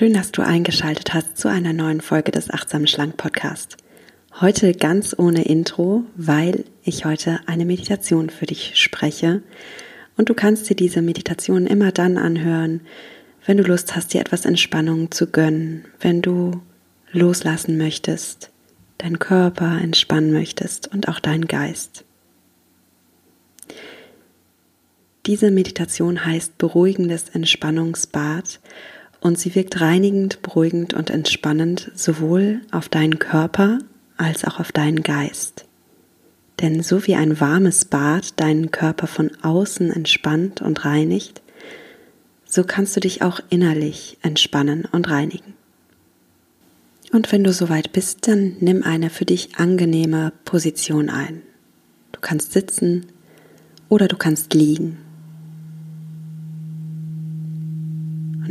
Schön, dass du eingeschaltet hast zu einer neuen Folge des Achtsam Schlank Podcast. Heute ganz ohne Intro, weil ich heute eine Meditation für dich spreche. Und du kannst dir diese Meditation immer dann anhören, wenn du Lust hast, dir etwas Entspannung zu gönnen, wenn du loslassen möchtest, deinen Körper entspannen möchtest und auch deinen Geist. Diese Meditation heißt beruhigendes Entspannungsbad und sie wirkt reinigend, beruhigend und entspannend sowohl auf deinen Körper als auch auf deinen Geist. Denn so wie ein warmes Bad deinen Körper von außen entspannt und reinigt, so kannst du dich auch innerlich entspannen und reinigen. Und wenn du soweit bist, dann nimm eine für dich angenehme Position ein. Du kannst sitzen oder du kannst liegen.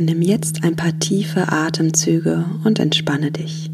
Nimm jetzt ein paar tiefe Atemzüge und entspanne dich.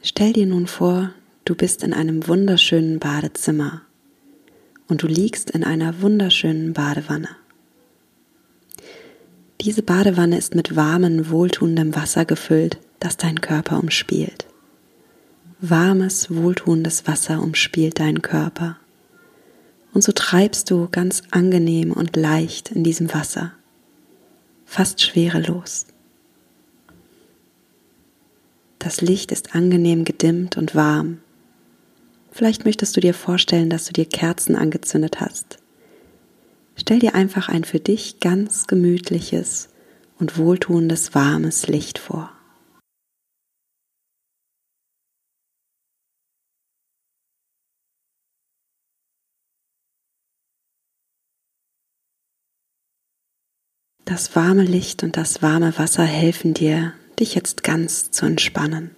Stell dir nun vor, du bist in einem wunderschönen Badezimmer und du liegst in einer wunderschönen Badewanne. Diese Badewanne ist mit warmem, wohltuendem Wasser gefüllt, das deinen Körper umspielt. Warmes, wohltuendes Wasser umspielt deinen Körper. Und so treibst du ganz angenehm und leicht in diesem Wasser, fast schwerelos. Das Licht ist angenehm gedimmt und warm. Vielleicht möchtest du dir vorstellen, dass du dir Kerzen angezündet hast. Stell dir einfach ein für dich ganz gemütliches und wohltuendes warmes Licht vor. Das warme Licht und das warme Wasser helfen dir, dich jetzt ganz zu entspannen.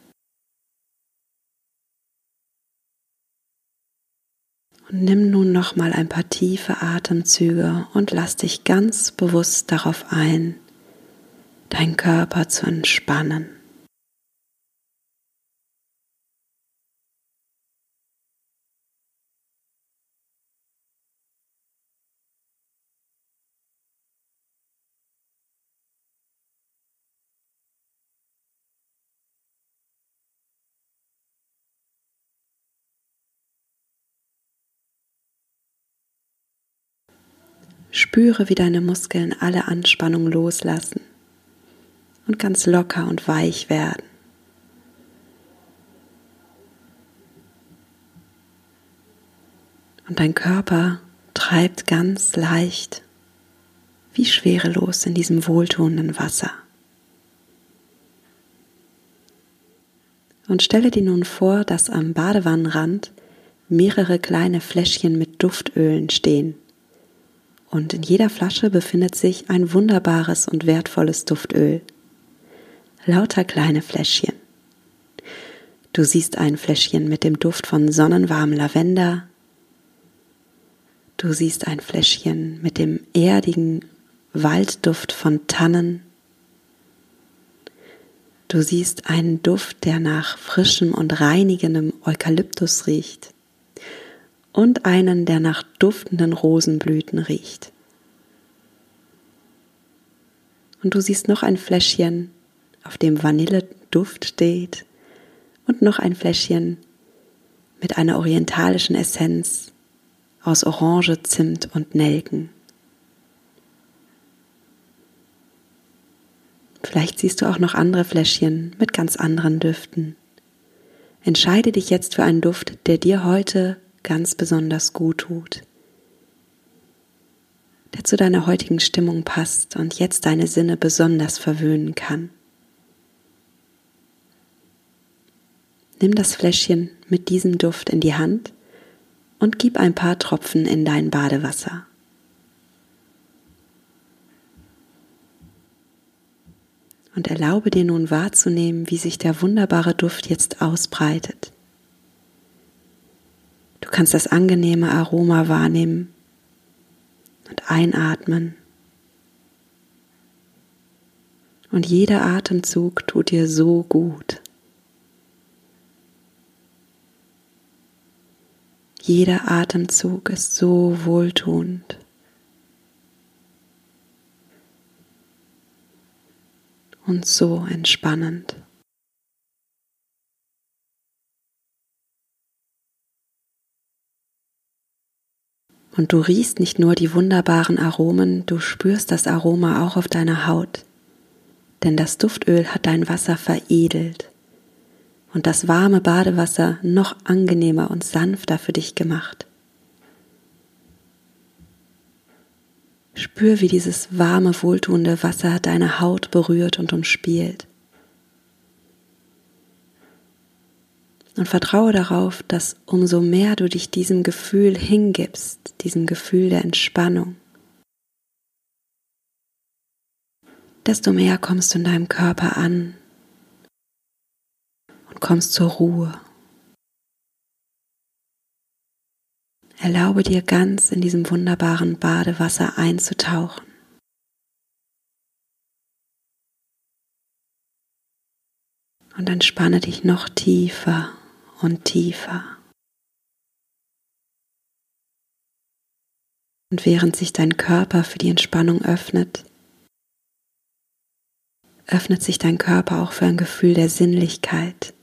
Und nimm nun noch mal ein paar tiefe Atemzüge und lass dich ganz bewusst darauf ein, deinen Körper zu entspannen. Spüre, wie deine Muskeln alle Anspannung loslassen und ganz locker und weich werden. Und dein Körper treibt ganz leicht, wie schwerelos in diesem wohltuenden Wasser. Und stelle dir nun vor, dass am Badewannenrand mehrere kleine Fläschchen mit Duftölen stehen und in jeder Flasche befindet sich ein wunderbares und wertvolles Duftöl. Lauter kleine Fläschchen. Du siehst ein Fläschchen mit dem Duft von sonnenwarmem Lavender. Du siehst ein Fläschchen mit dem erdigen Waldduft von Tannen. Du siehst einen Duft, der nach frischem und reinigendem Eukalyptus riecht und einen, der nach duftenden Rosenblüten riecht. Und du siehst noch ein Fläschchen, auf dem Vanilleduft steht und noch ein Fläschchen mit einer orientalischen Essenz aus Orange, Zimt und Nelken. Vielleicht siehst du auch noch andere Fläschchen mit ganz anderen Düften. Entscheide dich jetzt für einen Duft, der dir heute ganz besonders gut tut, der zu deiner heutigen Stimmung passt und jetzt deine Sinne besonders verwöhnen kann. Nimm das Fläschchen mit diesem Duft in die Hand und gib ein paar Tropfen in dein Badewasser. Und erlaube dir nun wahrzunehmen, wie sich der wunderbare Duft jetzt ausbreitet kannst das angenehme Aroma wahrnehmen und einatmen. Und jeder Atemzug tut dir so gut. Jeder Atemzug ist so wohltuend. Und so entspannend. Und du riechst nicht nur die wunderbaren Aromen, du spürst das Aroma auch auf deiner Haut. Denn das Duftöl hat dein Wasser veredelt und das warme Badewasser noch angenehmer und sanfter für dich gemacht. Spür, wie dieses warme, wohltuende Wasser deine Haut berührt und umspielt. Und vertraue darauf, dass umso mehr du dich diesem Gefühl hingibst, diesem Gefühl der Entspannung, desto mehr kommst du in deinem Körper an und kommst zur Ruhe. Erlaube dir ganz in diesem wunderbaren Badewasser einzutauchen. Und entspanne dich noch tiefer und tiefer. Und während sich dein Körper für die Entspannung öffnet, öffnet sich dein Körper auch für ein Gefühl der Sinnlichkeit.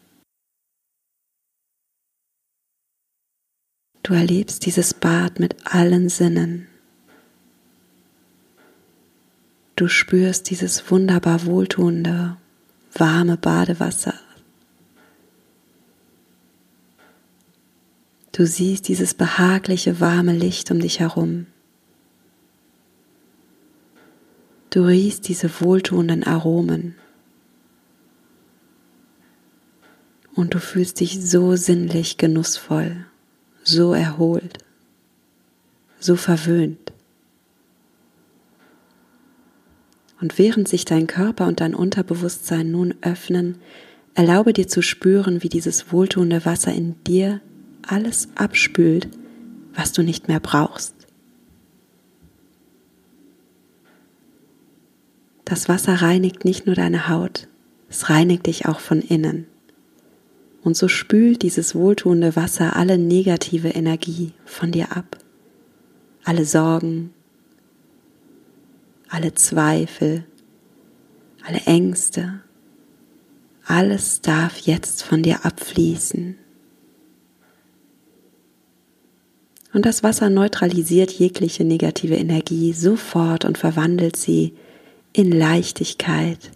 Du erlebst dieses Bad mit allen Sinnen. Du spürst dieses wunderbar wohltuende, warme Badewasser. Du siehst dieses behagliche, warme Licht um dich herum. Du riechst diese wohltuenden Aromen. Und du fühlst dich so sinnlich genussvoll, so erholt, so verwöhnt. Und während sich dein Körper und dein Unterbewusstsein nun öffnen, erlaube dir zu spüren, wie dieses wohltuende Wasser in dir alles abspült, was du nicht mehr brauchst. Das Wasser reinigt nicht nur deine Haut, es reinigt dich auch von innen. Und so spült dieses wohltuende Wasser alle negative Energie von dir ab. Alle Sorgen, alle Zweifel, alle Ängste, alles darf jetzt von dir abfließen. Und das Wasser neutralisiert jegliche negative Energie sofort und verwandelt sie in Leichtigkeit,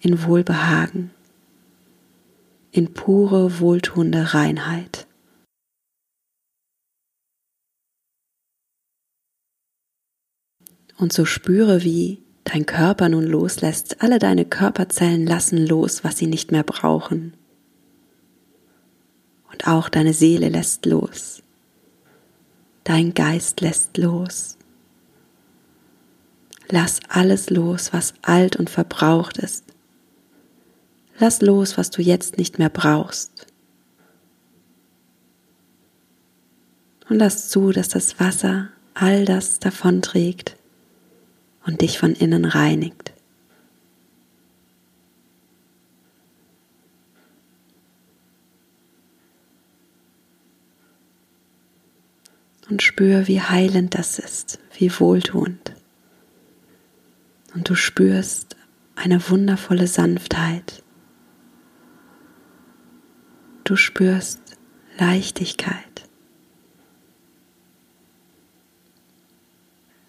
in Wohlbehagen, in pure, wohltuende Reinheit. Und so spüre, wie dein Körper nun loslässt. Alle deine Körperzellen lassen los, was sie nicht mehr brauchen. Und auch deine Seele lässt los. Dein Geist lässt los. Lass alles los, was alt und verbraucht ist. Lass los, was du jetzt nicht mehr brauchst. Und lass zu, dass das Wasser all das davonträgt und dich von innen reinigt. Und spür, wie heilend das ist, wie wohltuend und du spürst eine wundervolle Sanftheit. Du spürst Leichtigkeit.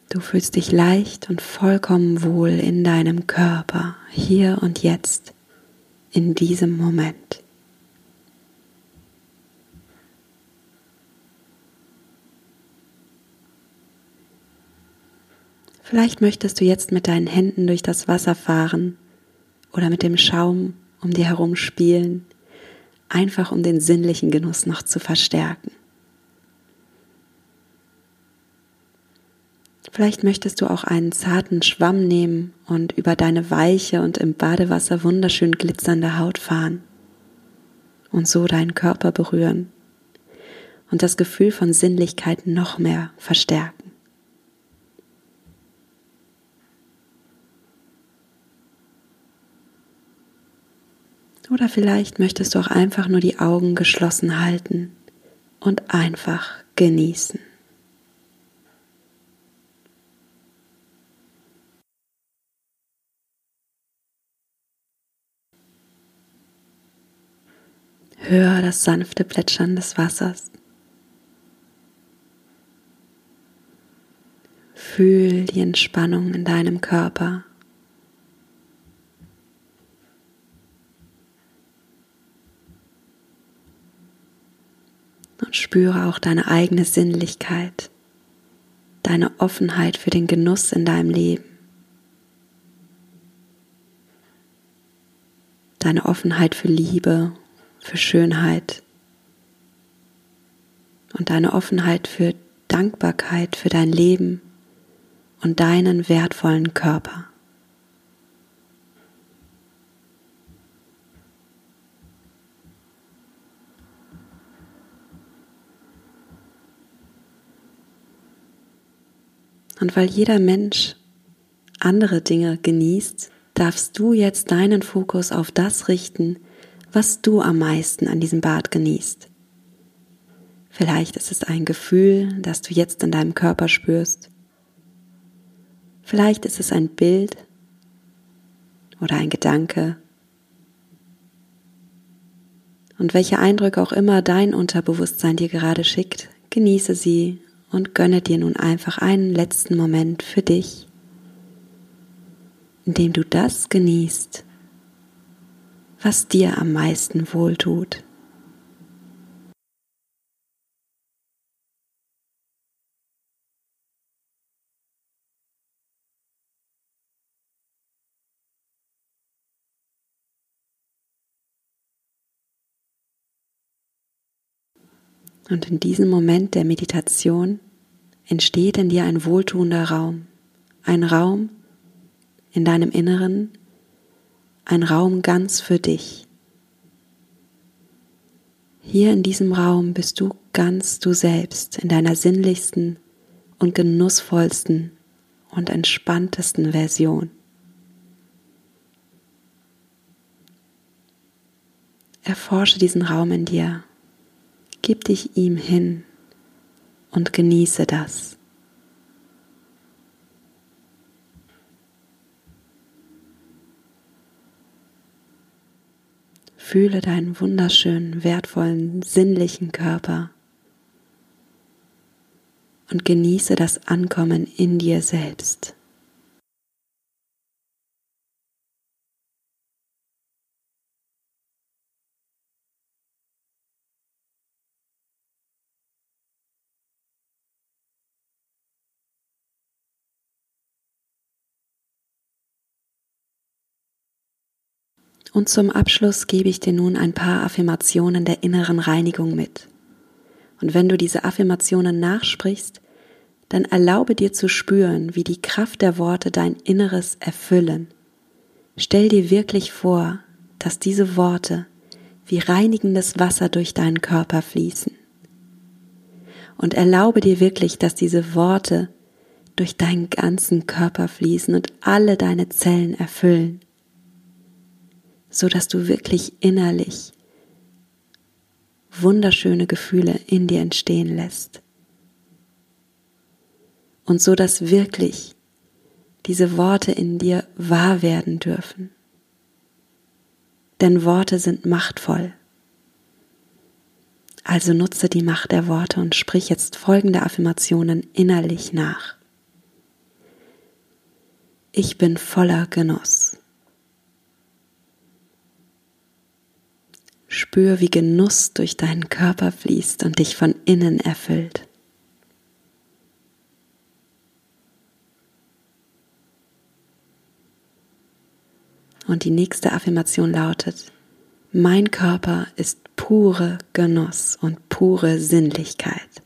Du fühlst dich leicht und vollkommen wohl in deinem Körper, hier und jetzt, in diesem Moment. Vielleicht möchtest du jetzt mit deinen Händen durch das Wasser fahren oder mit dem Schaum um dir herum spielen, einfach um den sinnlichen Genuss noch zu verstärken. Vielleicht möchtest du auch einen zarten Schwamm nehmen und über deine weiche und im Badewasser wunderschön glitzernde Haut fahren und so deinen Körper berühren. und das Gefühl von Sinnlichkeit noch mehr verstärken. Oder vielleicht möchtest du auch einfach nur die Augen geschlossen halten und einfach genießen. Hör das sanfte Plätschern des Wassers. Fühl die Entspannung in deinem Körper. Und spüre auch deine eigene Sinnlichkeit, deine Offenheit für den Genuss in deinem Leben. Deine Offenheit für Liebe für Schönheit und deine Offenheit für Dankbarkeit für dein Leben und deinen wertvollen Körper. Und weil jeder Mensch andere Dinge genießt, darfst du jetzt deinen Fokus auf das richten, was du am meisten an diesem Bad genießt. Vielleicht ist es ein Gefühl, das du jetzt in deinem Körper spürst. Vielleicht ist es ein Bild oder ein Gedanke. Und welche Eindrücke auch immer dein Unterbewusstsein dir gerade schickt, genieße sie und gönne dir nun einfach einen letzten Moment für dich, in dem du das genießt, was dir am meisten wohltut. Und in diesem Moment der Meditation entsteht in dir ein wohltuender Raum, ein Raum in deinem Inneren, ein Raum ganz für dich. Hier in diesem Raum bist du ganz du selbst in deiner sinnlichsten und genussvollsten und entspanntesten Version. Erforsche diesen Raum in dir, gib dich ihm hin und genieße das. Fühle deinen wunderschönen, wertvollen, sinnlichen Körper und genieße das Ankommen in dir selbst. Und zum Abschluss gebe ich dir nun ein paar Affirmationen der inneren Reinigung mit. Und wenn du diese Affirmationen nachsprichst, dann erlaube dir zu spüren, wie die Kraft der Worte dein Inneres erfüllen. Stell dir wirklich vor, dass diese Worte wie reinigendes Wasser durch deinen Körper fließen. Und erlaube dir wirklich, dass diese Worte durch deinen ganzen Körper fließen und alle deine Zellen erfüllen so dass du wirklich innerlich wunderschöne Gefühle in dir entstehen lässt. Und so dass wirklich diese Worte in dir wahr werden dürfen. Denn Worte sind machtvoll. Also nutze die Macht der Worte und sprich jetzt folgende Affirmationen innerlich nach. Ich bin voller Genuss. Spür, wie Genuss durch deinen Körper fließt und dich von innen erfüllt. Und die nächste Affirmation lautet, mein Körper ist pure Genuss und pure Sinnlichkeit.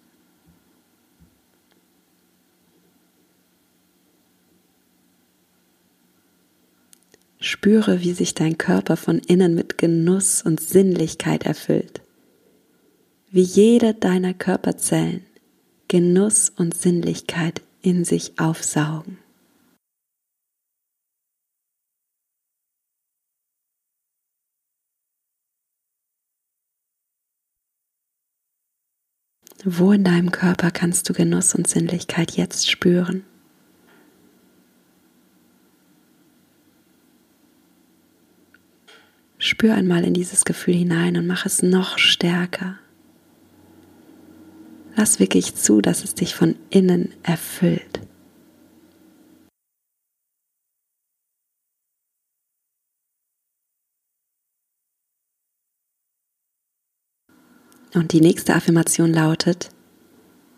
Spüre, wie sich dein Körper von innen mit Genuss und Sinnlichkeit erfüllt. wie jede deiner Körperzellen Genuss und Sinnlichkeit in sich aufsaugen. Wo in deinem Körper kannst du Genuss und Sinnlichkeit jetzt spüren? Spür einmal in dieses Gefühl hinein und mach es noch stärker. Lass wirklich zu, dass es dich von innen erfüllt. Und die nächste Affirmation lautet,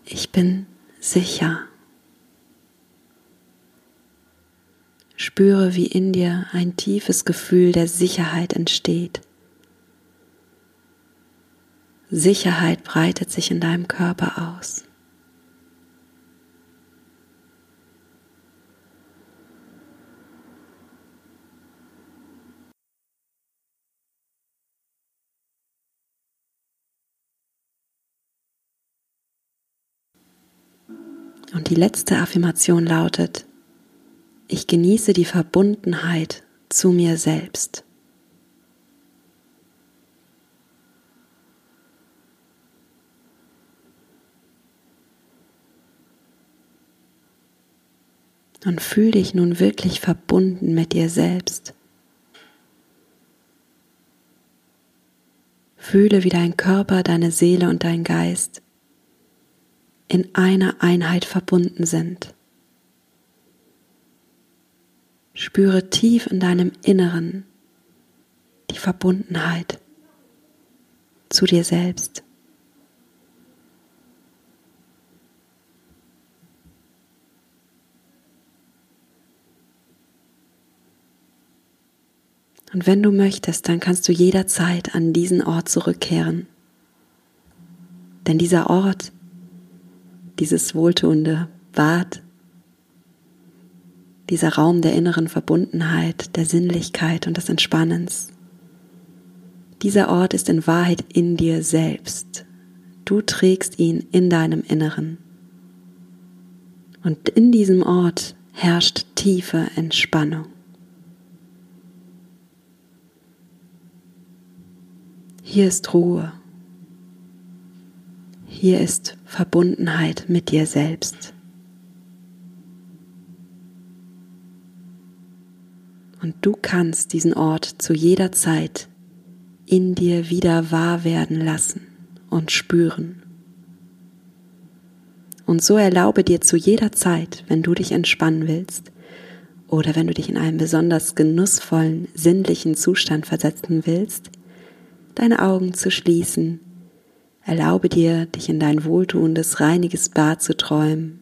ich bin sicher. Spüre, wie in dir ein tiefes Gefühl der Sicherheit entsteht. Sicherheit breitet sich in deinem Körper aus. Und die letzte Affirmation lautet, ich genieße die Verbundenheit zu mir selbst. Und fühl dich nun wirklich verbunden mit dir selbst. Fühle, wie dein Körper, deine Seele und dein Geist in einer Einheit verbunden sind. Spüre tief in deinem Inneren die Verbundenheit zu dir selbst. Und wenn du möchtest, dann kannst du jederzeit an diesen Ort zurückkehren. Denn dieser Ort, dieses wohltuende Bad, dieser Raum der inneren Verbundenheit, der Sinnlichkeit und des Entspannens. Dieser Ort ist in Wahrheit in dir selbst. Du trägst ihn in deinem Inneren. Und in diesem Ort herrscht tiefe Entspannung. Hier ist Ruhe. Hier ist Verbundenheit mit dir selbst. Und du kannst diesen Ort zu jeder Zeit in dir wieder wahr werden lassen und spüren. Und so erlaube dir zu jeder Zeit, wenn du dich entspannen willst oder wenn du dich in einen besonders genussvollen, sinnlichen Zustand versetzen willst, deine Augen zu schließen. Erlaube dir, dich in dein wohltuendes, reiniges Bad zu träumen.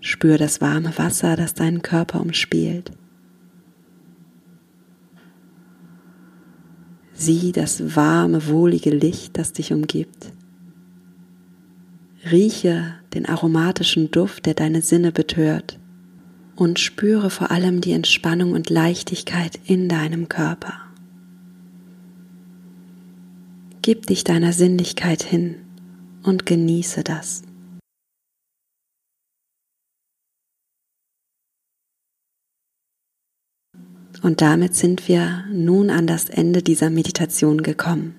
Spür das warme Wasser, das deinen Körper umspielt. Sieh das warme, wohlige Licht, das dich umgibt. Rieche den aromatischen Duft, der deine Sinne betört. Und spüre vor allem die Entspannung und Leichtigkeit in deinem Körper. Gib dich deiner Sinnlichkeit hin und genieße das. Und damit sind wir nun an das Ende dieser Meditation gekommen.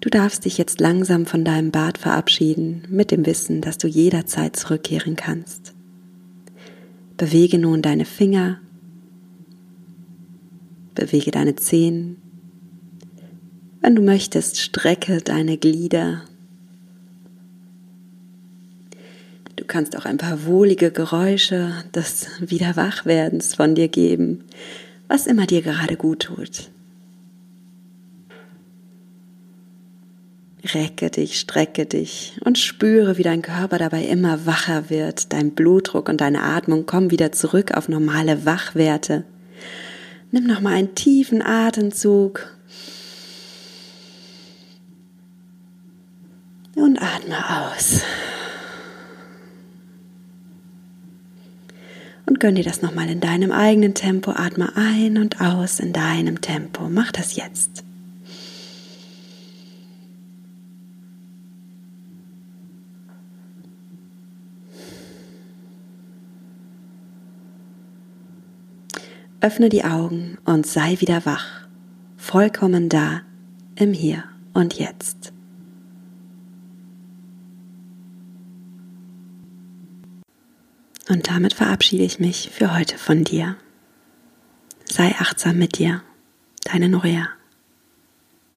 Du darfst dich jetzt langsam von deinem Bad verabschieden mit dem Wissen, dass du jederzeit zurückkehren kannst. Bewege nun deine Finger, bewege deine Zehen. Wenn du möchtest, strecke deine Glieder Du kannst auch ein paar wohlige Geräusche des Wiederwachwerdens von dir geben, was immer dir gerade gut tut. Recke dich, strecke dich und spüre, wie dein Körper dabei immer wacher wird. Dein Blutdruck und deine Atmung kommen wieder zurück auf normale Wachwerte. Nimm nochmal einen tiefen Atemzug und atme aus. und gönn dir das nochmal in deinem eigenen Tempo. Atme ein und aus in deinem Tempo. Mach das jetzt. Öffne die Augen und sei wieder wach, vollkommen da, im Hier und Jetzt. Und damit verabschiede ich mich für heute von dir. Sei achtsam mit dir, deine Norea.